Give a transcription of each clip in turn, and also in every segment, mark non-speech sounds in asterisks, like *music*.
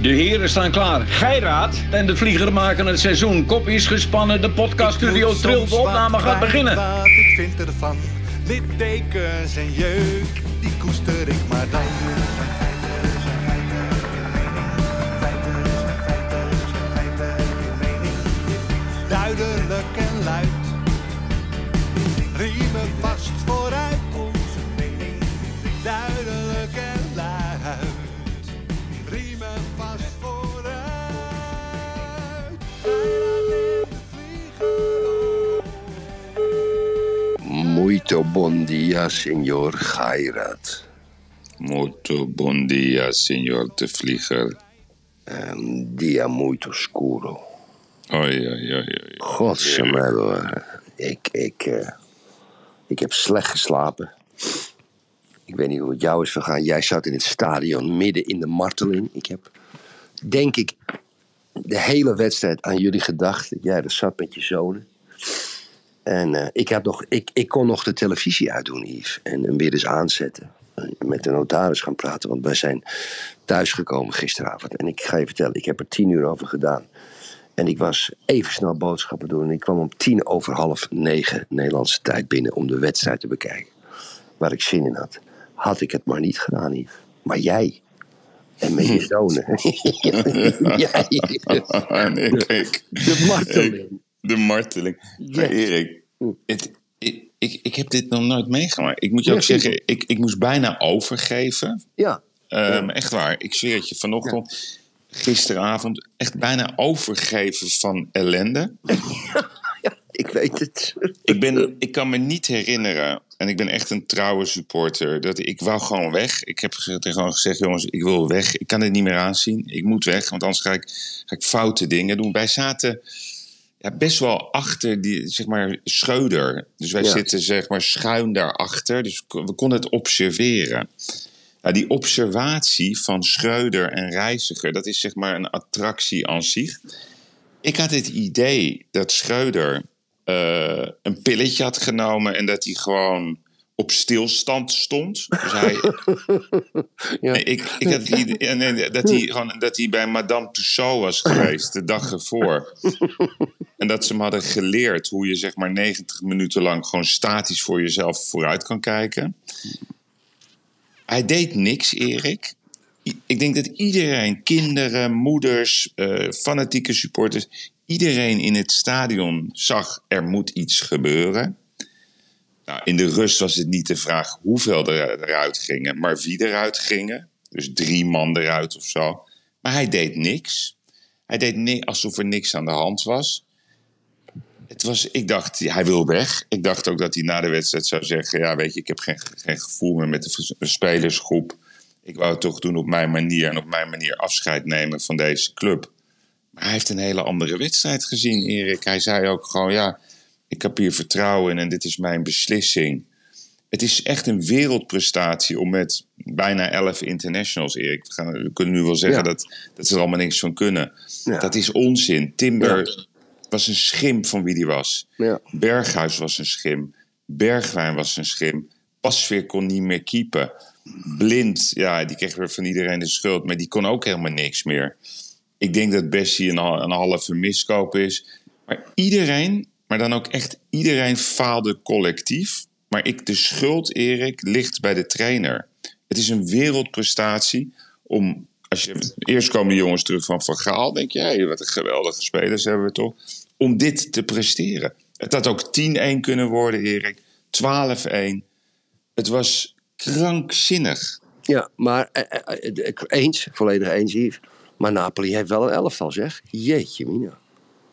De heren staan klaar. Geiraat en de vlieger maken het seizoen. Kop is gespannen, de podcaststudio trilt. De opname gaat beginnen. Wat ik vind ervan, littekens en jeuk, die koester ik maar dan. Duidelijk en luid, riemen vast vooruit Muito bon dia, senor Gairat. Molto bon dia, signor de Vlieger. Um, dia muito scuro. Oei, oei, oei, oei. Godzijdank. Ik, ik, eh, ik heb slecht geslapen. Ik weet niet hoe het jou is vergaan. Jij zat in het stadion midden in de marteling. Ik heb, denk ik, de hele wedstrijd aan jullie gedacht. dat Jij er zat met je zonen. En eh, ik, had nog, ik, ik kon nog de televisie uitdoen, Yves. En hem weer eens aanzetten. En met de notaris gaan praten. Want wij zijn thuisgekomen gisteravond. En ik ga je vertellen, ik heb er tien uur over gedaan. En ik was even snel boodschappen doen. En ik kwam om tien over half negen Nederlandse tijd binnen om de wedstrijd te bekijken. Waar ik zin in had. Had ik het maar niet gedaan, Yves. Maar jij. En met je zonen. *laughs* *laughs* jij. *laughs* kijk. De marteling. De marteling. Maar. Erik, het, ik, ik, ik heb dit nog nooit meegemaakt. Ik moet je Ja, ook zeggen, ik, ik moest bijna overgeven. Ja. Ehm, Echt waar, ik zweer het je. Vanochtend, gisteravond, echt bijna overgeven van ellende. *laughs* ja, ik weet het. Ik, ben, ik kan me niet herinneren, en ik ben echt een trouwe supporter, dat ik wou gewoon weg. Ik heb gewoon gezegd, jongens, ik wil weg. Ik kan dit niet meer aanzien. Ik moet weg, want anders ga ik, ga ik foute dingen doen. Wij zaten ja, best wel achter die, zeg maar, Schreuder. Dus wij Ja. zitten, zeg maar, schuin daarachter. Dus we konden het observeren. Ja, die observatie van Schreuder en Reiziger, dat is zeg maar een attractie aan zich. Ik had het idee dat Schreuder eh, een pilletje had genomen en dat hij gewoon op stilstand stond. Dus hij, *laughs* Ja. nee, ik, ik had idee nee, dat, hij gewoon, dat hij bij Madame Tussauds was geweest de dag ervoor. *laughs* En dat ze hem hadden geleerd hoe je zeg maar 90 minuten lang gewoon statisch voor jezelf vooruit kan kijken. Hij deed niks, Erik. Ik denk dat iedereen, kinderen, moeders, eh, fanatieke supporters, iedereen in het stadion zag er moet iets gebeuren. Nou, in de rust was het niet de vraag hoeveel er, eruit gingen, maar wie eruit gingen. Dus drie man eruit of zo. Maar hij deed niks. Hij deed alsof er niks aan de hand was. Het was, ik dacht, hij wil weg. Ik dacht ook dat hij na de wedstrijd zou zeggen: Ja, weet je, ik heb geen, geen gevoel meer met de spelersgroep. Ik wou het toch doen op mijn manier en op mijn manier afscheid nemen van deze club. Maar hij heeft een hele andere wedstrijd gezien, Erik. Hij zei ook gewoon: Ja, ik heb hier vertrouwen in en dit is mijn beslissing. Het is echt een wereldprestatie om met bijna elf internationals, Erik. We, gaan, we kunnen nu wel zeggen Ja. dat, dat ze er allemaal niks van kunnen. Ja. Dat is onzin. Timber was een schim van wie die was. Ja. Berghuis was een schim. Bergwijn was een schim. Pasveer kon niet meer keepen. Blind, ja, die kreeg weer van iedereen de schuld. Maar die kon ook helemaal niks meer. Ik denk dat Bessie een, een halve miskoop is. Maar iedereen, maar dan ook echt iedereen faalde collectief. Maar ik, de schuld, Erik, ligt bij de trainer. Het is een wereldprestatie om... Als je, eerst komen jongens terug van Van denk je, wat een geweldige spelers hebben we toch. Om dit te presteren. Het had ook 10-1 kunnen worden, Erik. 12-1. Het was krankzinnig. Ja, maar eh, eh, eh, eens, volledig eens, Yves. Maar Napoli heeft wel een elftal, zeg. Jeetje, mina.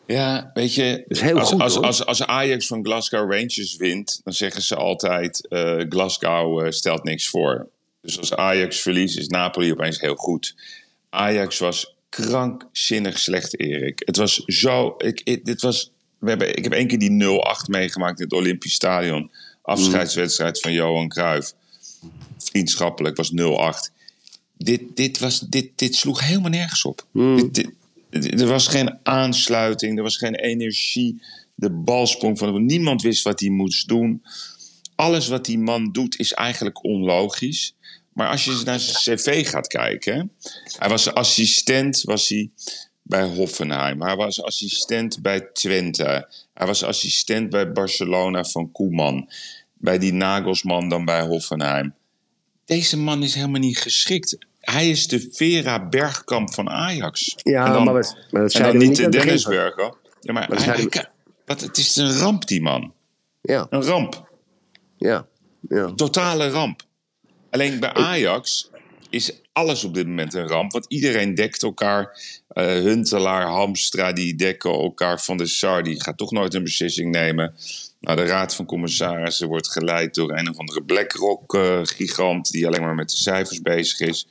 Ja, weet je, is heel als, goed, als, als, als Ajax van Glasgow Rangers wint, dan zeggen ze altijd: eh, Glasgow eh, stelt niks voor. Dus als Ajax verliest, is Napoli opeens heel goed. Ajax was krankzinnig slecht, Erik. Het was zo. Ik, ik, dit was, we hebben, ik heb één keer die 0-8 meegemaakt in het Olympisch Stadion. Afscheidswedstrijd van Johan Cruijff. Vriendschappelijk was 0-8. Dit, dit, was, dit, dit sloeg helemaal nergens op. Dit- dit- er was geen aansluiting, er was geen energie. De bal sprong van. Niemand wist wat hij moest doen. Alles wat die man doet is eigenlijk onlogisch. Maar als je naar zijn cv gaat kijken... Hij was assistent was hij bij Hoffenheim. Hij was assistent bij Twente. Hij was assistent bij Barcelona van Koeman. Bij die Nagelsman dan bij Hoffenheim. Deze man is helemaal niet geschikt. Hij is de Vera Bergkamp van Ajax. Ja, dan- maar, dat, maar dat En zeiden dan we niet de Dennisberg, hoor. Ja, maar hij- hij- wat, het is een ramp, die man. Ja, Een ramp. ja, ja. Totale ramp. Alleen bij Ajax is alles op dit moment een ramp. Want iedereen dekt elkaar. Eh, Huntelaar, Hamstra, die dekken elkaar. Van de Sar, die gaat toch nooit een beslissing nemen. Nou, de Raad van Commissarissen wordt geleid door een of andere BlackRock-gigant... die alleen maar met de cijfers bezig is.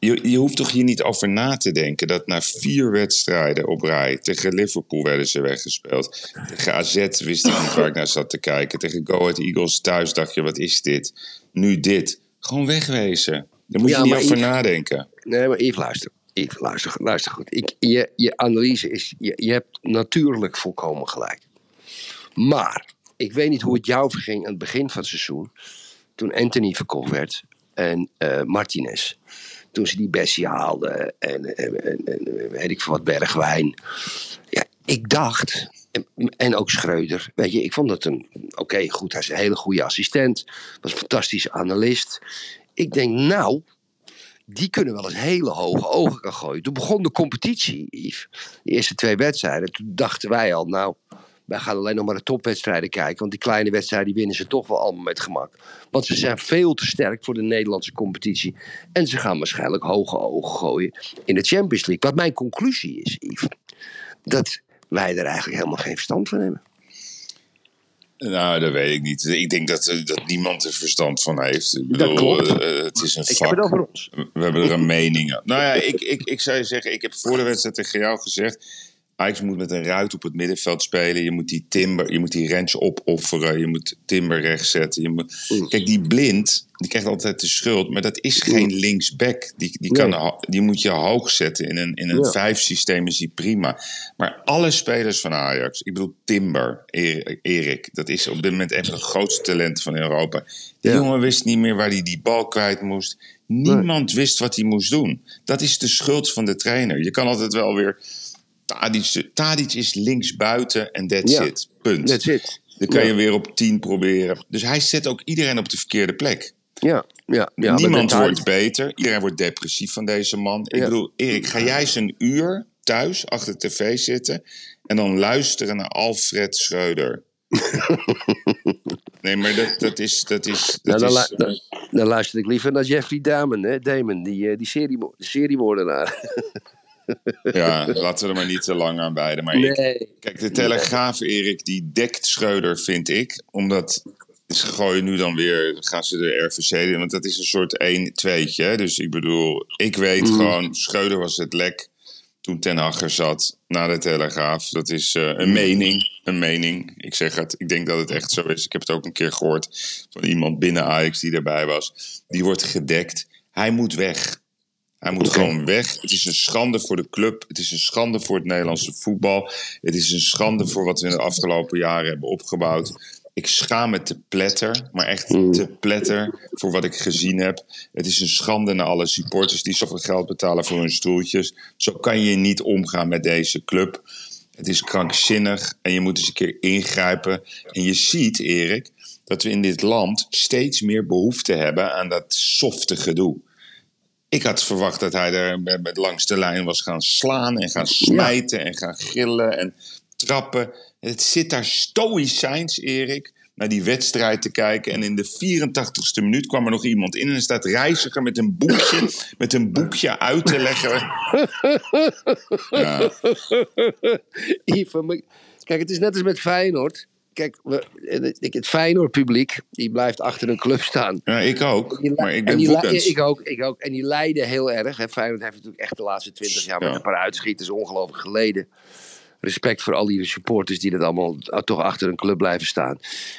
Je, je hoeft toch hier niet over na te denken... dat na vier wedstrijden op rij... tegen Liverpool werden ze weggespeeld. Tegen AZ wist ik niet waar ik naar zat te kijken. Tegen Go Ahead Eagles thuis dacht je, wat is dit? Nu dit. Gewoon wegwezen. Daar moet Ja, je niet over Yves- nadenken. Nee, maar even luister. Even luister, luister goed. Ik, je, je analyse is, je, je hebt natuurlijk volkomen gelijk. Maar, ik weet niet hoe het jou verging aan het begin van het seizoen. Toen Anthony verkocht werd en eh, Martinez. Toen ze die Bessie haalden en, en, en, en weet ik veel wat, Bergwijn. Ja, ik dacht, en, ook Schreuder, weet je, ik vond dat een, oké, goed, hij is een hele goede assistent. Was een fantastische analist. Ik denk, nou, die kunnen wel eens hele hoge ogen gaan gooien. Toen begon de competitie, Yves. De eerste twee wedstrijden. Toen dachten wij al, nou, wij gaan alleen nog maar de topwedstrijden kijken. Want die kleine wedstrijden die winnen ze toch wel allemaal met gemak. Want ze zijn veel te sterk voor de Nederlandse competitie. En ze gaan waarschijnlijk hoge ogen gooien in de Champions League. Wat mijn conclusie is, Yves. Dat wij er eigenlijk helemaal geen verstand van hebben. Nou, dat weet ik niet. Ik denk dat, eh, dat niemand er verstand van heeft. Ik Dat bedoel, klopt. eh, het is een Ik heb het vak. over ons. We hebben er een mening aan. Nou ja, ik, ik, ik zou je zeggen, ik heb voor de wedstrijd tegen jou gezegd... Ajax moet met een ruit op het middenveld spelen. Je moet die Timber, je moet die Rens opofferen. Je moet Timber rechtzetten. Je moet... Mm. Kijk, die blind, die krijgt altijd de schuld. Maar dat is geen linksback. Die, die, kan, Nee. ho- die moet je hoog zetten. In een, in een Ja. vijfsysteem is die prima. Maar alle spelers van Ajax, ik bedoel Timber, Erik, dat is op dit moment een van de grootste talenten van Europa. Die Ja. jongen wist niet meer waar hij die bal kwijt moest. Niemand wist wat hij moest doen. Dat is de schuld van de trainer. Je kan altijd wel weer. Tadic, Tadic is linksbuiten en that's Ja. it. Punt. That's it. Dan kan Ja. je weer op 10 proberen. Dus hij zet ook iedereen op de verkeerde plek. Ja, ja, ja. Niemand wordt beter. Iedereen wordt depressief van deze man. Ik bedoel, Erik, ga jij eens een uur thuis achter de tv zitten en dan luisteren naar Alfred Schreuder? *laughs* nee, maar dat, dat is. Dat is, Nou, dat dan, is dan, dan luister ik liever naar Jeffrey Damon, hè? Damon die, eh, die serie, seriemoordenaar. *laughs* ja, laten we er maar niet te lang aan wijden. Maar ik. Kijk, de Telegraaf, Erik, die dekt Schreuder, vind ik. Omdat ze gooien nu dan weer, gaan ze de RVC in. Want dat is een soort 1-2'tje. hè. Dus ik bedoel, ik weet gewoon, Schreuder was het lek toen Ten Hag er zat na de Telegraaf. Dat is eh, een mening, een mening. Ik zeg het, ik denk dat het echt zo is. Ik heb het ook een keer gehoord van iemand binnen Ajax die erbij was. Die wordt gedekt. Hij moet weg. Hij moet gewoon weg. Het is een schande voor de club. Het is een schande voor het Nederlandse voetbal. Het is een schande voor wat we in de afgelopen jaren hebben opgebouwd. Ik schaam me te pletter, maar echt te pletter voor wat ik gezien heb. Het is een schande naar alle supporters die zoveel geld betalen voor hun stoeltjes. Zo kan je niet omgaan met deze club. Het is krankzinnig en je moet eens een keer ingrijpen. En je ziet, Erik, dat we in dit land steeds meer behoefte hebben aan dat softe gedoe. Ik had verwacht dat hij er met, langs de lijn was gaan slaan en gaan smijten en gaan gillen en trappen. Het zit daar stoïcijns, Erik, naar die wedstrijd te kijken. En in de 84ste minuut kwam er nog iemand in en er staat reiziger met een boekje, *laughs* met een boekje uit te leggen. *laughs* Ja, Kijk, het is net als met Feyenoord. Kijk, we, het- het Feyenoord-publiek, die blijft achter een club staan. ja, ik ook, Die maar ik en ben die. Ik ook, ik ook. En die lijden heel erg. Hè. Feyenoord heeft natuurlijk echt de laatste twintig jaar met Ja. een paar uitschieters ongelooflijk geleden. Respect voor al die supporters die dat allemaal toch achter een club blijven staan.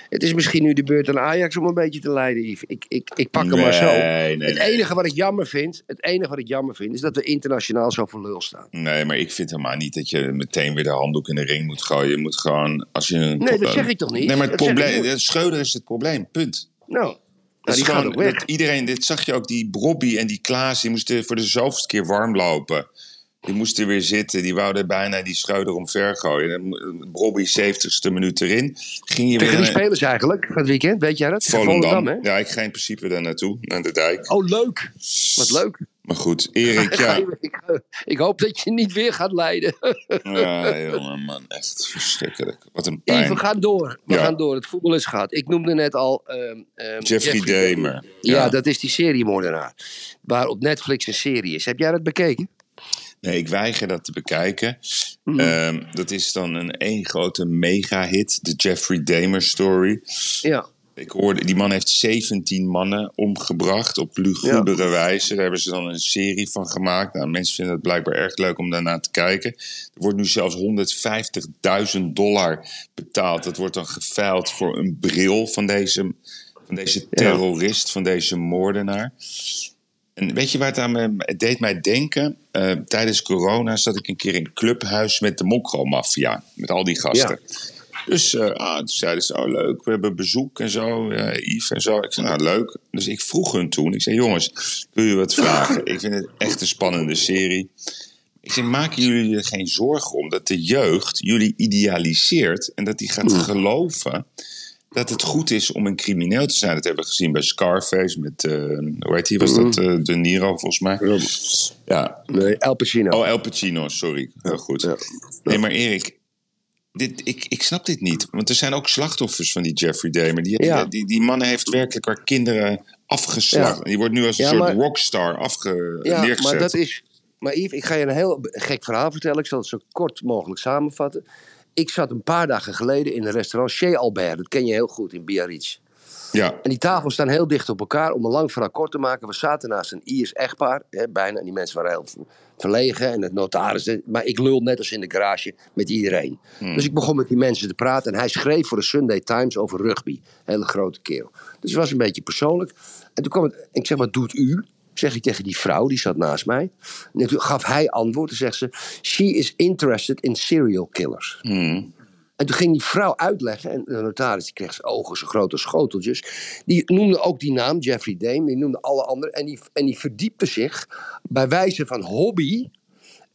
Het is misschien nu de beurt aan Ajax om een beetje te leiden, Yves. Ik, ik, ik pak hem maar zo. Nee, het enige wat ik jammer vind, het enige wat ik jammer vind, is dat we internationaal zo voor lul staan. Nee, maar ik vind helemaal niet dat je meteen weer de handdoek in de ring moet gooien. Je moet gewoon, als je een Nee, dat zeg ik toch niet? Nee, maar het Dat probleem, niet. het Schreuder is het probleem, punt. Nou, Dat die is gaat gewoon, ook weg. dat iedereen, dit zag je ook, die Bobby en die Klaas, die moesten voor de zoveelste keer warm lopen. Die moesten weer zitten, die wouden bijna die Schreuder omver gooien. Bobby 70ste minuut erin. Ging je Tegen weer die spelers eigenlijk van het weekend, weet jij dat? Volendam. hè? Ja, ik ga in principe daar naartoe, naar de dijk. Oh, leuk. Wat leuk. Maar goed, Erik, *laughs* ja. ik, ik hoop dat je niet weer gaat leiden. *laughs* Ja, jongen, man, echt verschrikkelijk. Wat een pijn. we gaan door. We Ja. gaan door. Het voetbal is gehad. Ik noemde net al... ehm, ehm, Jeffrey Dahmer. Ja. Ja. dat is die seriemoordenaar. Waar op Netflix een serie is. Heb jij dat bekeken? Nee, ik weiger dat te bekijken. Mhm. Ehm, dat is dan een één grote mega-hit, de Jeffrey Dahmer story. Ja. Ik hoorde, die man heeft 17 mannen omgebracht op lugubere wijze. Daar hebben ze dan een serie van gemaakt. Nou, mensen vinden het blijkbaar erg leuk om daarna te kijken. Er wordt nu zelfs 150.000 dollar betaald. Dat wordt dan geveild voor een bril van deze, van deze terrorist, van deze moordenaar. En weet je waar het aan me het deed mij denken? Eh, tijdens corona zat ik een keer in een clubhuis met de Mokro-maffia. Met al die gasten. Dus eh, ah, toen zeiden ze, oh leuk, we hebben bezoek en zo, eh, Yves en zo. Ik zei, nou leuk. Dus ik vroeg hun toen, ik zei, jongens, wil je wat vragen? *laughs* ik vind het echt een spannende serie. Ik zei, maken jullie er geen zorgen om dat de jeugd jullie idealiseert... en dat die gaat geloven dat het goed is om een crimineel te zijn. Dat hebben we gezien bij Scarface met, eh, hoe heet die, was dat eh, De Niro volgens mij? Ja, Nee, El Pacino. Oh, El Pacino, sorry. Heel goed. Ja. Nee, maar Erik, dit, ik, ik snap dit niet. Want er zijn ook slachtoffers van die Jeffrey Dahmer. Die, Ja. die, die man heeft werkelijk haar kinderen afgeslacht. Ja. Die wordt nu als een Ja, soort maar- rockstar afge, ja, neergezet. maar dat is... Maar Yves, ik ga je een heel gek verhaal vertellen. Ik zal het zo kort mogelijk samenvatten. Ik zat een paar dagen geleden in een restaurant Chez Albert. Dat ken je heel goed in Biarritz. Ja, En die tafels staan heel dicht op elkaar. Om een lang verhaal kort te maken. We zaten naast een Iers echtpaar. Hè, bijna. En die mensen waren heel verlegen. En het notaris. Maar ik lul net als in de garage met iedereen. Dus ik begon met die mensen te praten. En hij schreef voor de Sunday Times over rugby. Hele grote kerel. Dus het was een beetje persoonlijk. En toen kwam het. Ik zeg, wat doet u? Zeg ik tegen die vrouw, die zat naast mij. En toen gaf hij antwoord. En zegt ze: She is interested in serial killers. En toen ging die vrouw uitleggen, en de notaris die kreeg zijn ogen zo groot als schoteltjes. Die noemde ook die naam, Jeffrey Dahmer, die noemde alle anderen. En die, en die verdiepte zich bij wijze van hobby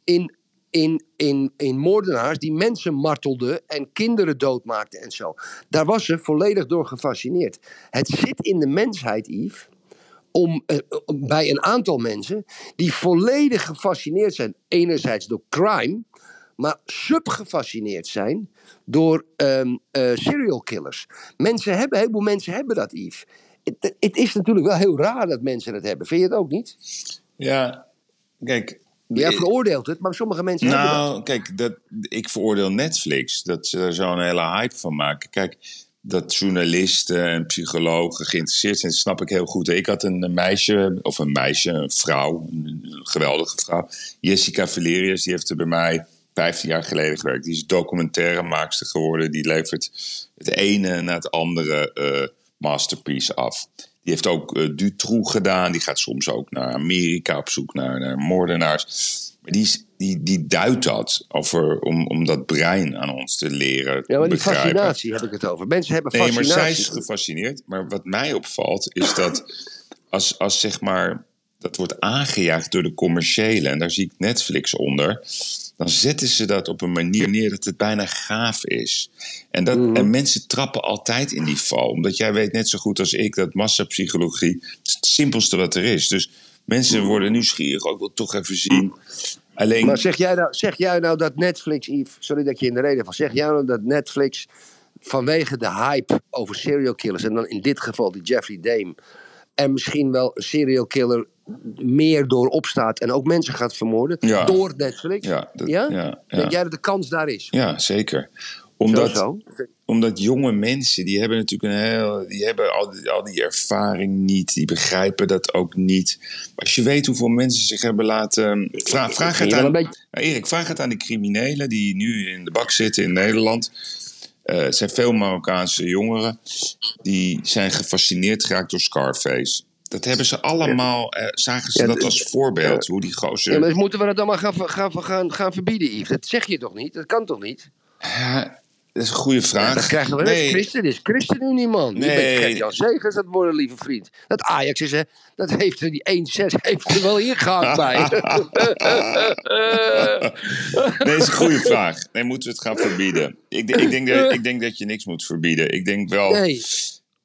in, in, in, in moordenaars die mensen martelden en kinderen doodmaakten en zo. Daar was ze volledig door gefascineerd. Het zit in de mensheid, Yves, om, eh, om- bij een aantal mensen die volledig gefascineerd zijn, enerzijds door crime, maar subgefascineerd zijn door ehm, eh, serial killers. Mensen hebben, een heleboel mensen hebben dat, Yves. Het, het is natuurlijk wel heel raar dat mensen dat hebben. Vind je het ook niet? ja. Kijk. Jij veroordeelt het, maar sommige mensen hebben dat. Nou, kijk, dat, ik veroordeel Netflix dat ze er zo'n hele hype van maken. Kijk, dat journalisten en psychologen geïnteresseerd zijn, dat snap ik heel goed. Ik had een meisje, of een meisje, een vrouw, een geweldige vrouw, Jessica Valerius, die heeft er bij mij 15 jaar geleden gewerkt. Die is documentairemaakster geworden, die levert het ene na het andere eh, masterpiece af. Die heeft ook eh, Dutroux gedaan. Die gaat soms ook naar Amerika op zoek naar, naar moordenaars. Maar die, die, die duidt dat over, om, om dat brein aan ons te leren Ja, maar die begrijpen. fascinatie heb ik het over. Mensen hebben Nee, maar fascinatie. zij is gefascineerd. Maar wat mij opvalt is dat als, als zeg maar dat wordt aangejaagd door de commerciële, en daar zie ik Netflix onder, dan zetten ze dat op een manier neer dat het bijna gaaf is. En, dat, Mhm. en mensen trappen altijd in die val, omdat jij weet net zo goed als ik dat massapsychologie het simpelste wat er is. Dus mensen worden nieuwsgierig, ook wil toch even zien. Alleen. Maar zeg jij, nou, zeg jij nou dat Netflix, Yves, sorry dat je in de reden van, zeg jij nou dat Netflix vanwege de hype over serial killers, en dan in dit geval die Jeffrey Dahmer, en misschien wel een serial killer meer door opstaat en ook mensen gaat vermoorden, Ja. door Netflix? Ja, dat- ja? ja, ja. Denk jij dat de kans daar is? ja, zeker. Omdat, zo, zo. omdat jonge mensen, die hebben natuurlijk een heel, die hebben al die, al die ervaring niet, die begrijpen dat ook niet. Als je weet hoeveel mensen zich hebben laten. Vraag, vraag Vind het aan. Nou, Erik, vraag het aan die criminelen die nu in de bak zitten in Nederland. Het zijn veel Marokkaanse jongeren die zijn gefascineerd geraakt door Scarface. Dat hebben ze allemaal, eh, zagen ze Ja, dat als voorbeeld, hoe die gozer. Ja, maar moeten we dat allemaal gaan, gaan, gaan, gaan verbieden, Yves? Dat zeg je toch niet? Dat kan toch niet? Ja, Dat is een goede vraag. Dan krijgen we nee, Christen, is ChristenUnie, man. Je Nee. bent Gert-Jan Segers, dat worden, lieve vriend. Dat Ajax is, hè, dat heeft er, die 1-6 heeft er wel ingehaakt bij. *laughs* Nee, dat is een goede vraag. Nee, moeten we het gaan verbieden? Ik, denk- ik, denk dat, ik denk dat je niks moet verbieden. Ik denk wel Nee.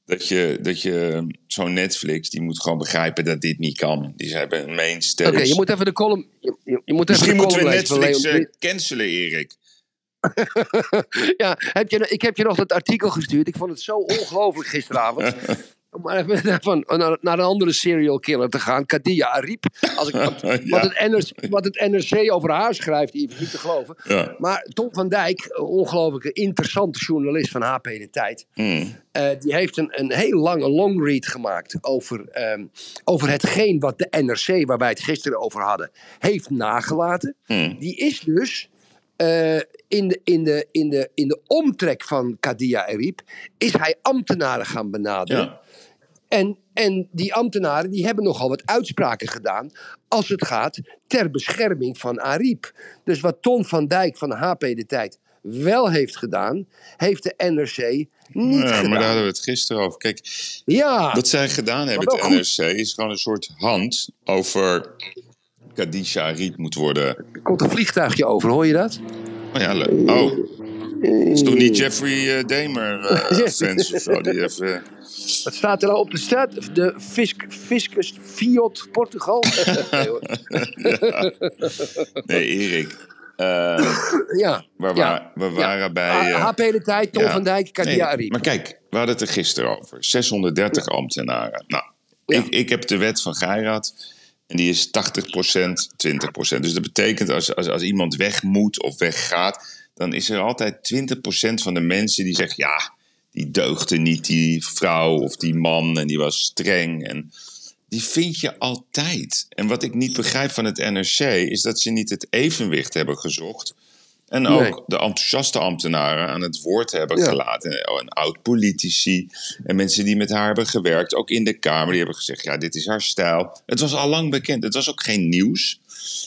dat je, dat je zo'n Netflix, die moet gewoon begrijpen dat dit niet kan. Die hebben een mainstage. Oké, je moet even de column... Je, je- je moet even Misschien de moeten we Netflix eh, cancelen, Erik. *laughs* Ja, heb je, ik heb je nog dat artikel gestuurd. Ik vond het zo ongelooflijk gisteravond. Om even van, naar, naar een andere serial killer te gaan. Kadia Ariep. Als ik, *laughs* wat, Ja. wat, het NRC, wat het NRC over haar schrijft, die is niet te geloven. Ja. Maar Tom van Dijk, een ongelooflijke interessante journalist van HP De Tijd. Hmm. eh, die heeft een, een heel lange longread gemaakt over, ehm, over hetgeen wat de NRC, waar wij het gisteren over hadden, heeft nagelaten. Hmm. Die is dus eh, in, de, in, de, in, de, in de omtrek van Kadia Ariep, is hij ambtenaren gaan benaderen. Ja. En, en die ambtenaren die hebben nogal wat uitspraken gedaan als het gaat ter bescherming van Ariep. Dus wat Ton van Dijk van HP De Tijd wel heeft gedaan, heeft de NRC niet Ja, gedaan. maar daar hadden we het gisteren over. Kijk, Ja, wat zij gedaan hebben, goed. NRC, is gewoon een soort hand over Kadisha Ariep moet worden. er komt een vliegtuigje over, hoor je dat? Oh ja, le- oh. Is toch niet Jeffrey eh, Dahmer eh, *laughs* fans of zo? Die even, *laughs* Wat staat er nou op de straat? De Fisc, Fiscus Fiat Portugal? *laughs* Nee, Erik. Ja. we, ja. wa- we waren bij... HP De Tijd, ja. van Dijk, Kadia Nee. Maar kijk, we hadden het er gisteren over. 630 ambtenaren. Nou, Ja. ik, ik heb de wet van Geiraat. En die is 80%, 20%. Dus dat betekent als, als, als iemand weg moet of weggaat... dan is er altijd 20% van de mensen die zeggen... ja, die deugde niet, die vrouw of die man. En die was streng. En die vind je altijd. En wat ik niet begrijp van het NRC... is dat ze niet het evenwicht hebben gezocht... En ook Nee. de enthousiaste ambtenaren aan het woord hebben Ja. gelaten. En, en oud-politici en mensen die met haar hebben gewerkt. Ook in de Kamer, die hebben gezegd, ja, dit is haar stijl. Het was al lang bekend. Het was ook geen nieuws.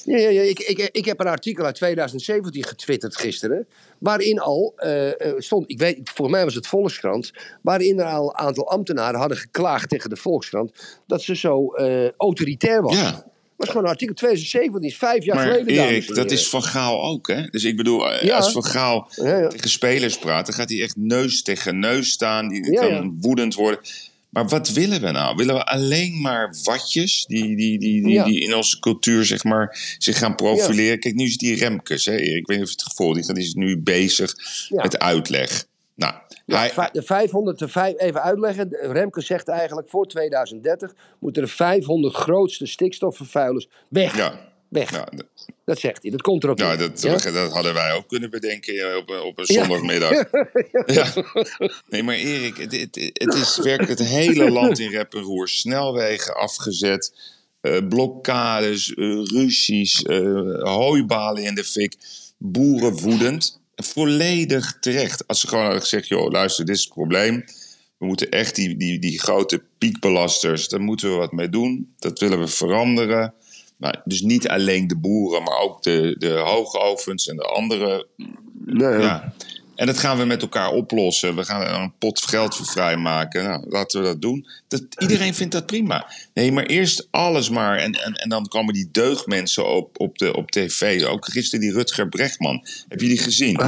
Ja, ja, ja. Ik, ik, ik heb een artikel uit 2017 getwitterd gisteren. Waarin al eh, eh, stond, ik weet, volgens mij was het Volkskrant. Waarin er al een aantal ambtenaren hadden geklaagd tegen de Volkskrant. dat ze zo eh, autoritair was. Ja. Was gewoon een artikel 2017, is vijf jaar Maar geleden. Erik, dat is Van Gaal ook, hè? Dus ik bedoel, eh, Ja. als Van Gaal Ja, ja. tegen spelers praat... dan gaat hij echt neus tegen neus staan. Die kan woedend worden. Maar wat willen we nou? Willen we alleen maar watjes die, die, die, die, in onze cultuur zeg maar, zich gaan profileren? Kijk, nu is die Remkes, hè, Erik. Ik weet niet of je het gevoel die, die is nu bezig met uitleg. Nou, hij, de 500, de vijf, even uitleggen. Remke zegt eigenlijk voor 2030 moeten de 500 grootste stikstofvervuilers weg. ja, Weg. ja, Dat zegt hij. Dat komt erop. ja, dat, Ja? dat hadden wij ook kunnen bedenken eh, op, een- op een zondagmiddag. *laughs* Ja. Nee, maar Erik, het, het, het is werkelijk het hele land in rep en roer. Snelwegen afgezet, eh, blokkades, eh, ruzies, eh, hooibalen in de fik, boeren woedend. Volledig terecht. Als ze gewoon hadden gezegd, joh, luister, dit is het probleem. We moeten echt die, die, die grote piekbelasters, daar moeten we wat mee doen. Dat willen we veranderen. Nou, dus niet alleen de boeren, maar ook de, de hoogovens en de andere Nee, ja. En dat gaan we met elkaar oplossen. We gaan er een pot geld voor vrijmaken. Nou, laten we dat doen. Dat, iedereen vindt dat prima. Nee, maar eerst alles maar. En, en, en dan komen die deugdmensen op, op, de, op tv. Ook gisteren die Rutger Bregman. Heb je die gezien?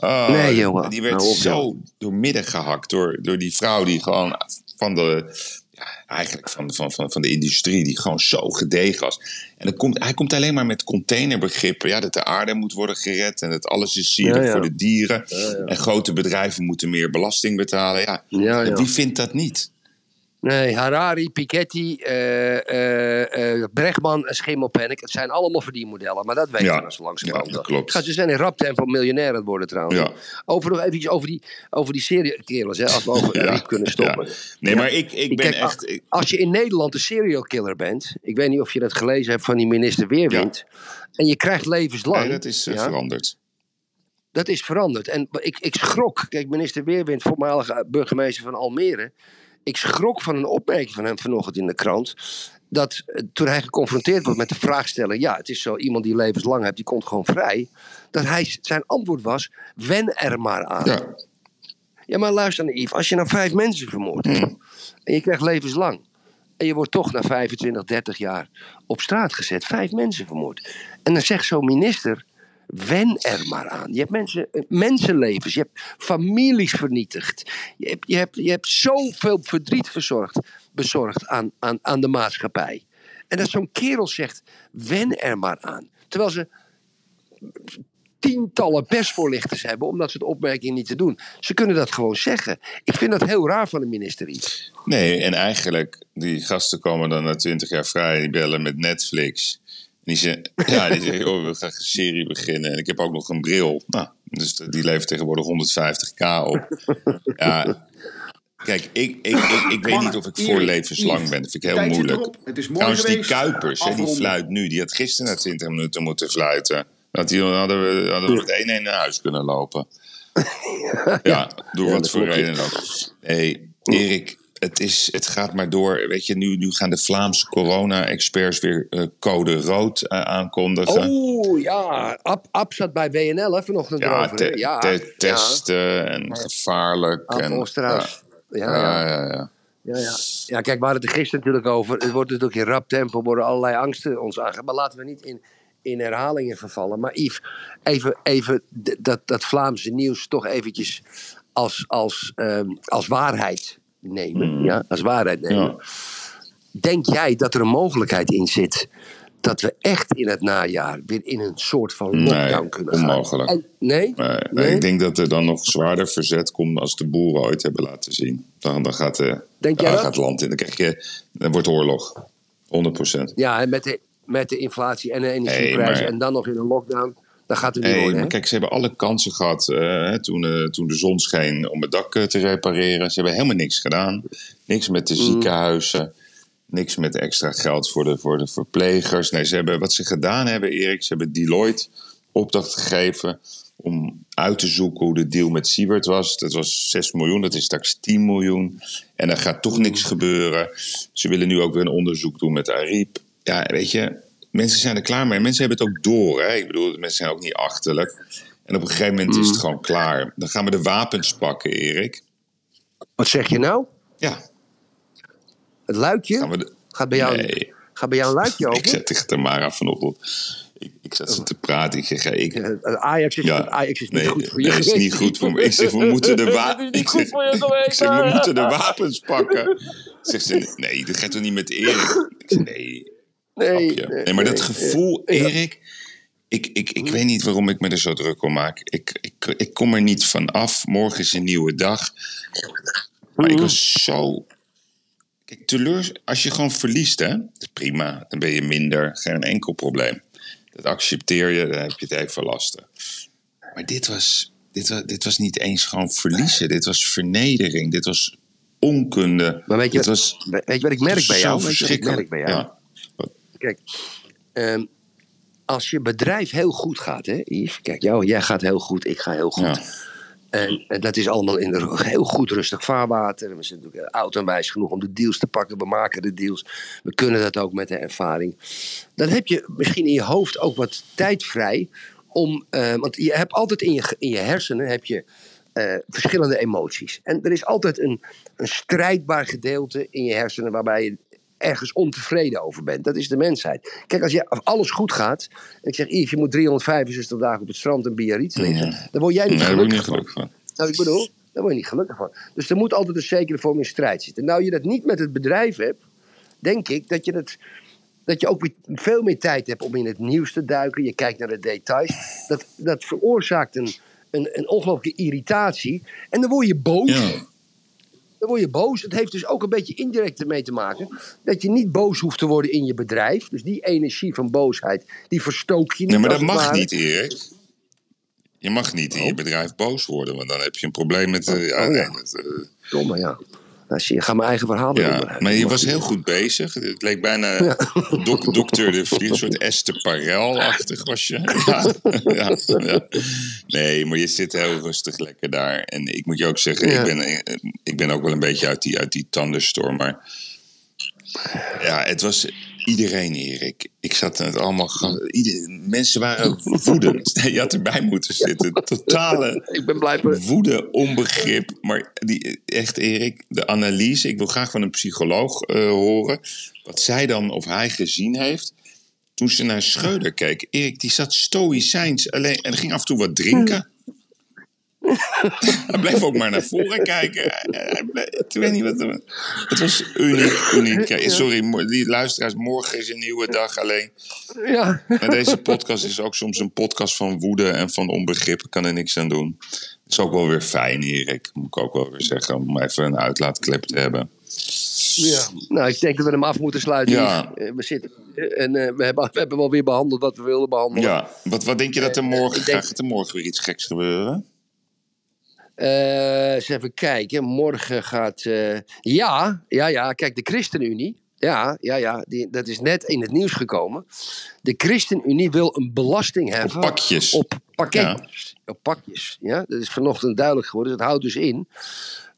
Oh, nee, jongen. Die werd Nou, op, zo doormidden gehakt door, door die vrouw die gewoon van de... Eigenlijk van, van, van, van de industrie, die gewoon zo gedegen was. En dan komt, hij komt alleen maar met containerbegrippen. Ja, dat de aarde moet worden gered en dat alles is zielig Ja, ja. voor de dieren. En grote bedrijven moeten meer belasting betalen. Ja, Ja, ja. wie vindt dat niet? Nee, Harari, Piketty, eh, eh, eh, Bregman en Schimmelpenninck. Het zijn allemaal verdienmodellen, maar dat weten Ja, we zo langzamerhand. ja, dat klopt. Gaat- Ze zijn in rap tempo miljonair aan worden trouwens. Ja. Over nog even over die, over die serial killers, hè, als we over *laughs* Ja, kunnen stoppen. ja. Nee, maar ik, ik ben Kijk, echt... ik- Als je in Nederland een serial killer bent, ik weet niet of je dat gelezen hebt van die minister Weerwind, en je krijgt levenslang. nee, dat is veranderd. dat is veranderd. En ik, ik schrok, kijk, minister Weerwind, voormalige burgemeester van Almere. Ik schrok van een opmerking van hem vanochtend in de krant. dat eh, toen hij geconfronteerd wordt met de vraagstelling: ja, het is zo iemand die levenslang hebt, die komt gewoon vrij. Dat hij, zijn antwoord was: wen er maar aan. Ja, Ja, maar luister naar Yves, als je nou vijf mensen vermoordt hebt, Mm. en je krijgt levenslang. En je wordt toch na 25, 30 jaar op straat gezet. Vijf mensen vermoord. En dan zegt zo'n minister: wen er maar aan. Je hebt mensen, eh, mensenlevens, je hebt families vernietigd. Je hebt, je hebt, je hebt zoveel verdriet verzorgd, bezorgd aan, aan, aan de maatschappij. En dat zo'n kerel zegt: wen er maar aan. Terwijl ze tientallen persvoorlichters hebben om dat soort opmerkingen niet te doen. Ze kunnen dat gewoon zeggen. Ik vind dat heel raar van de minister iets. Nee, en eigenlijk, die gasten komen dan na twintig jaar vrij, die bellen met Netflix. Die zeggen, *laughs* ja, die zeggen, oh, we gaan een serie beginnen. En ik heb ook nog een bril. Nou, dus die levert tegenwoordig 150k op. *laughs* Ja, kijk, ik, ik, ik, ik weet niet of ik voor levenslang ben. Dat vind ik heel moeilijk. Het is mooi Trouwens, die. Kuipers, hè, die fluit nu. Die had gisteren na 20 minuten moeten fluiten. Dat die, hadden we, hadden we met 1-1 naar huis kunnen lopen. *laughs* Ja, door wat voor reden ook. Nee, Erik, het, is, het gaat maar door. Weet je, nu, nu gaan de Vlaamse corona-experts weer eh, code rood eh, aankondigen. Oh ja, Ab, Ab zat bij WNL hè, vanochtend ja, erover. te- ja, te- testen en gevaarlijk. Ab en. Ja, ja, ja, ja, ja, ja. ja, ja. ja, kijk, we hadden het er gisteren natuurlijk over. Het wordt natuurlijk in rap tempo, worden allerlei angsten ons aangegeven. Maar laten we niet in, in herhalingen vervallen. Maar Yves, even, even dat, dat Vlaamse nieuws toch eventjes als, als, ehm, als waarheid nemen. Ja, als waarheid nemen. Ja. Denk jij dat er een mogelijkheid in zit dat we echt in het najaar weer in een soort van Nee, lockdown kunnen gaan? onmogelijk. En- nee? Nee, ik denk dat er dan nog zwaarder verzet komt als de boeren ooit hebben laten zien. Dan, dan gaat, de, Denk jij dan gaat het land in. Dan, krijg je, dan wordt oorlog. 100 procent. Ja, en met de, met de inflatie en de energieprijs maar- en dan nog in een lockdown, dan gaat het niet worden. maar kijk, ze hebben alle kansen gehad eh, toen, eh, toen de zon scheen om het dak eh, te repareren. Ze hebben helemaal niks gedaan. Niks met Mm. de ziekenhuizen. Niks met extra geld voor de, voor de verplegers. Nee, ze hebben, wat ze gedaan hebben, Erik, ze hebben Deloitte opdracht gegeven om uit te zoeken hoe de deal met Siebert was. Dat was 6 miljoen, dat is straks 10 miljoen. En er gaat toch niks gebeuren. Ze willen nu ook weer een onderzoek doen met Ariep. Ja, weet je, mensen zijn er klaar mee. Mensen hebben het ook door. Hè? Ik bedoel, mensen zijn ook niet achterlijk. En op een gegeven moment is het gewoon klaar. Dan gaan we de wapens pakken, Erik. Wat zeg je nou? Ja, Het luikje? gaan we de... Gaat bij jou, Nee. gaat bij jou een luikje *laughs* Ik open? zat tegen Tamara vanochtend. Ik, ik zat ze te praten. Ik zeg, ik, Ajax is, Ja, Ajax is niet nee, goed voor je nee, is niet goed voor me. Ik zeg, we moeten de, *laughs* wa Het is ik zeg, *laughs* ik zeg, we moeten de wapens pakken. Zegt ze, nee, dat gaat toch niet met Erik? Ik zeg, nee, Nee. Nee, maar dat gevoel. Erik... Ik, ik, ik weet niet waarom ik me er zo druk om maak. Ik, ik, ik kom er niet van af. Morgen is een nieuwe dag. Maar ik was zo... Kijk, teleur... Als je gewoon verliest, hè? Dat is prima. Dan ben je minder. Geen enkel probleem. Dat accepteer je. Dan heb je het even lasten. Maar dit was, dit, was, dit was niet eens gewoon verliezen. Dit was vernedering. Dit was onkunde. Maar weet je, dit was weet je wat ik merk bij jou? Weet je wat ik merk bij jou? Ja. Kijk, ehm, als je bedrijf heel goed gaat, hè, Yves? Kijk, jou, jij gaat heel goed, ik ga heel goed. Ja. En, en dat is allemaal in de, heel goed rustig vaarwater. We zijn natuurlijk oud en wijs genoeg om de deals te pakken. We maken de deals. We kunnen dat ook met de ervaring. Dan heb je misschien in je hoofd ook wat tijd vrij. Om, eh, want je hebt altijd in je, in je hersenen heb je, eh, verschillende emoties. En er is altijd een, een strijdbaar gedeelte in je hersenen waarbij je ergens ontevreden over bent. Dat is de mensheid. Kijk, als, je, als alles goed gaat. En ik zeg, Yves, je moet 365 dagen op het strand een Biarritz liggen. Dan word jij niet Nee, gelukkig niet van. gelukkig van. Nou, ik bedoel, daar word je niet gelukkig van. Dus er moet altijd een zekere vorm in strijd zitten. Nou, je dat niet met het bedrijf hebt, denk ik dat je, het, dat je ook weer veel meer tijd hebt om in het nieuws te duiken. Je kijkt naar de details. Dat, dat veroorzaakt een, een, een ongelooflijke irritatie. En dan word je boos. Ja. Dan word je boos. Het heeft dus ook een beetje indirect ermee te maken dat je niet boos hoeft te worden in je bedrijf. Dus die energie van boosheid, die verstook je niet. Nee, maar dat mag niet, Erik. Je mag niet in je bedrijf boos worden, want dan heb je een probleem met... ja, Oh, ja. eh, Domme, ja. Nou, zie je, ga mijn eigen verhaal ja. onderuit. Maar je was heel goed bezig. Het leek bijna *laughs* dok, dokter de Vlieg, een soort Esther Parel-achtig was je. *laughs* Ja. Nee, maar je zit heel rustig lekker daar. En ik moet je ook zeggen, ik, ben, eh, ik ben ook wel een beetje uit die, uit die thunderstorm. Maar Ja, het was iedereen, Erik. Ik zat het allemaal. Ieder, mensen waren *laughs* woedend. Je had erbij moeten zitten. Totale Ik ben blij woede, onbegrip. Maar die, echt, Erik, de analyse. Ik wil graag van een psycholoog eh, horen. Wat zij dan, of hij gezien heeft. Toen ze naar Schreuder keek. Erik, die zat stoïcijns alleen. En ging af en toe wat drinken. Hij bleef ook maar naar voren kijken. Ik weet niet wat. er- Het was uniek, uniek. Ja, Sorry, die luisteraars, morgen is een nieuwe dag. Alleen Ja. en deze podcast is ook soms een podcast van woede en van onbegrip. Ik kan er niks aan doen. Het is ook wel weer fijn, Erik. Moet ik ook wel weer zeggen. Om even een uitlaatklep te hebben. ja. Nou, ik denk dat we hem af moeten sluiten. Ja. Eh, We zitten... En eh, we, hebben, we hebben wel weer behandeld wat we wilden behandelen. Ja, wat, wat denk je dat er morgen ik denk- gaat? er morgen weer iets geks gebeuren? Eh, eens even kijken. Morgen gaat. eh, ja, ja, ja. Kijk, de ChristenUnie. Ja, ja, ja. Die, dat is net in het nieuws gekomen. De ChristenUnie wil een belasting heffen. pakjes. Op pakketjes. Op pakjes. Ja, dat is vanochtend duidelijk geworden. Dat houdt dus in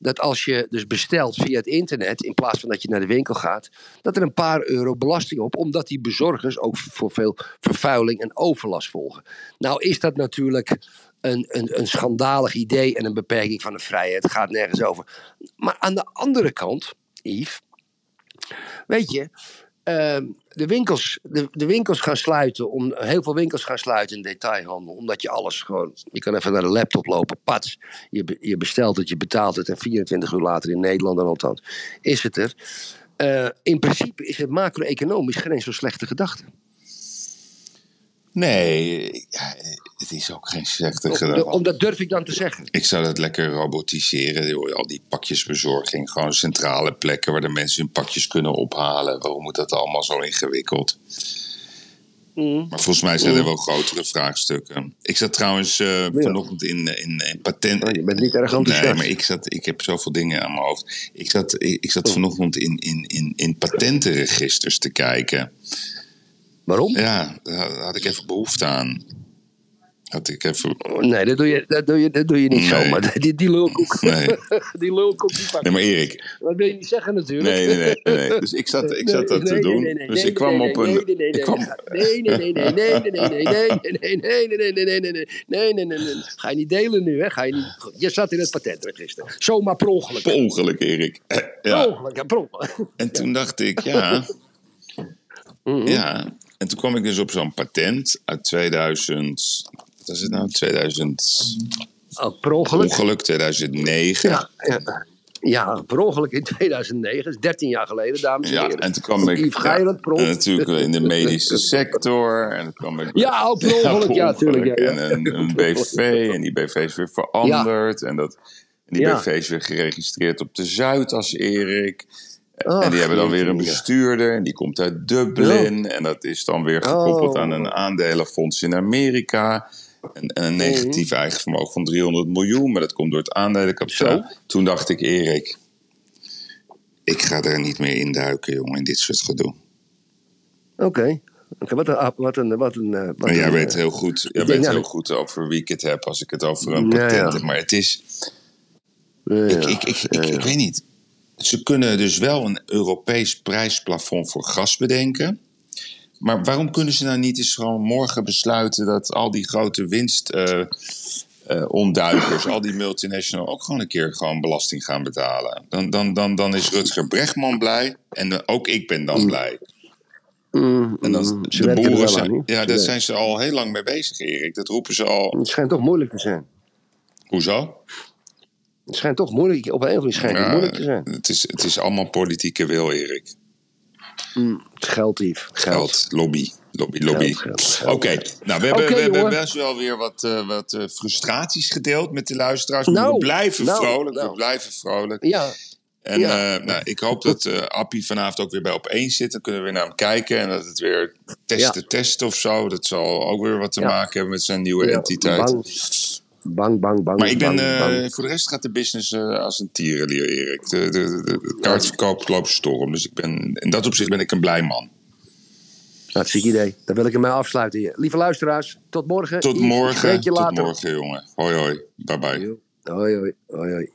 dat als je dus bestelt via het internet, in plaats van dat je naar de winkel gaat, dat er een paar euro belasting op, omdat die bezorgers ook voor veel vervuiling en overlast volgen. Nou is dat natuurlijk een, een, een schandalig idee en een beperking van de vrijheid. Het gaat nergens over. Maar aan de andere kant, Yves, weet je, ehm, de, winkels, de, de winkels gaan sluiten, om, heel veel winkels gaan sluiten in detailhandel, omdat je alles gewoon, je kan even naar de laptop lopen, pats, je, je bestelt het, je betaalt het en 24 uur later in Nederland dan althans, is het er. Eh, in principe is het macro-economisch geen zo slechte gedachte. Nee, ja, het is ook geen slechte Om, gedachte. omdat durf ik dan te zeggen. Ik zou dat lekker robotiseren. Al die pakjesbezorging. Gewoon centrale plekken waar de mensen hun pakjes kunnen ophalen. Waarom moet dat allemaal zo ingewikkeld? Mm. Maar volgens mij zijn er wel grotere vraagstukken. Ik zat trouwens eh, vanochtend in, in, in patent. Oh, je bent niet erg enthousiast. Nee, maar ik, zat, ik heb zoveel dingen aan mijn hoofd. Ik zat, ik, ik zat vanochtend in, in, in, in patentenregisters te kijken. Waarom? Ja, daar had ik even behoefte aan. Had ik even... Nee, dat doe je, dat doe je, dat doe je niet nee. zomaar. Die, die lulkoek. Nee. die lulkoek die. Nee, maar Erik. wat wil je niet zeggen natuurlijk. Nee, nee, nee. nee. Dus ik zat, ik zat dat te doen. Dus ik kwam op een... Nee, nee, nee. Nee, nee, nee. Nee, nee, nee. Nee, nee, nee. Nee, nee, nee. Nee, nee, nee. Ga je niet delen nu, hè. Ga je niet... Je zat in het patentregister. Zomaar per ongeluk. Per ongeluk, Erik. Ja. Per ongeluk, ja, per ongeluk. En toen dacht ik, ja... Ja, en toen kwam ik dus op zo'n patent uit 2000. Wat was het nou? 2000. Oh, per ongeluk. Ongeluk 2009. Ja, ja. Ja, per ongeluk in 2009. Dat is 13 jaar geleden, dames en Ja, heren. en toen kwam ik Yves Geiland, per en ongeluk. natuurlijk in de medische sector. En toen kwam ik Ja, oh, per ongeluk, ja, per tuurlijk, ja, ja. En een, een *laughs* BV, en die BV is weer veranderd. En, dat, en die. BV is weer geregistreerd op de Zuidas, Erik. En die hebben dan weer een bestuurder, en die komt uit Dublin. En dat is dan weer gekoppeld Oh. aan een aandelenfonds in Amerika. En, en een negatief Mhm. eigen vermogen van 300 miljoen, maar dat komt door het aandelenkapitaal. Toen dacht ik, Erik, ik ga er niet meer induiken, jongen, in dit soort gedoe. Oké. Wat een... wat een, wat een eh, wat Maar jij een, weet eh, heel goed, jij weet heel goed over wie ik het heb als ik het over een Ja, patent ja. heb. Maar het is, ja, ik, ik, ik, ik, ik weet niet. Ze kunnen dus wel een Europees prijsplafond voor gas bedenken. Maar waarom kunnen ze nou niet eens gewoon morgen besluiten dat al die grote winst. eh, eh, al die multinational ook gewoon een keer gewoon belasting gaan betalen. Dan, dan, dan, dan is Rutger Brechtman blij en ook ik ben dan blij. Mm, En dan, mm, de er boeren aan, zijn, ja, daar zijn ze al heel lang mee bezig, Erik. Dat roepen ze al. Het schijnt toch moeilijk te zijn. Hoezo? Het schijnt toch moeilijk, op een of andere manier schijnt het Ja, moeilijk te zijn. het, is, het is allemaal politieke wil, Erik. Het is geld, lobby. Lobby, lobby. Oké, nou, we hebben, we hebben best wel weer wat, eh, wat eh, frustraties gedeeld met de luisteraars. Maar Nou, we blijven nou, vrolijk, we nou. blijven vrolijk. Ja, En Ja. eh, nou, ik hoop dat Appie vanavond ook weer bij op één zit. Dan kunnen we weer naar hem kijken. En dat het weer testen, testen of zo. Dat zal ook weer wat te Ja. maken hebben met zijn nieuwe ja, entiteit. Bang, bang, bang, bang. Maar ik ben, bang, eh, voor de rest gaat de business eh, als een tierenlier, Erik. De, de, de, de kaartverkoop loopt storm. Dus ik ben, in dat opzicht ben ik een blij man. Hartstikke idee. Dan wil ik hem mee afsluiten hier. Lieve luisteraars, tot morgen. Tot morgen. Tot later. morgen, jongen. Hoi, hoi. Bye, bye. Hoi, hoi. hoi, hoi.